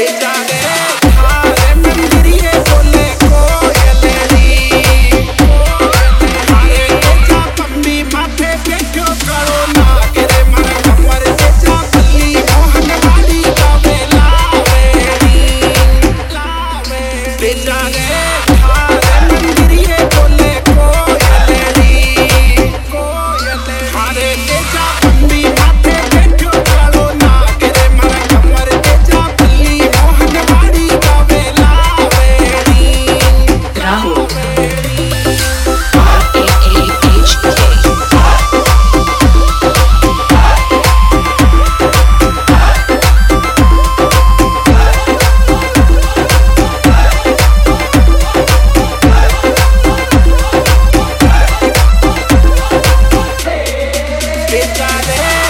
Take time.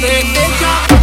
Madre, you.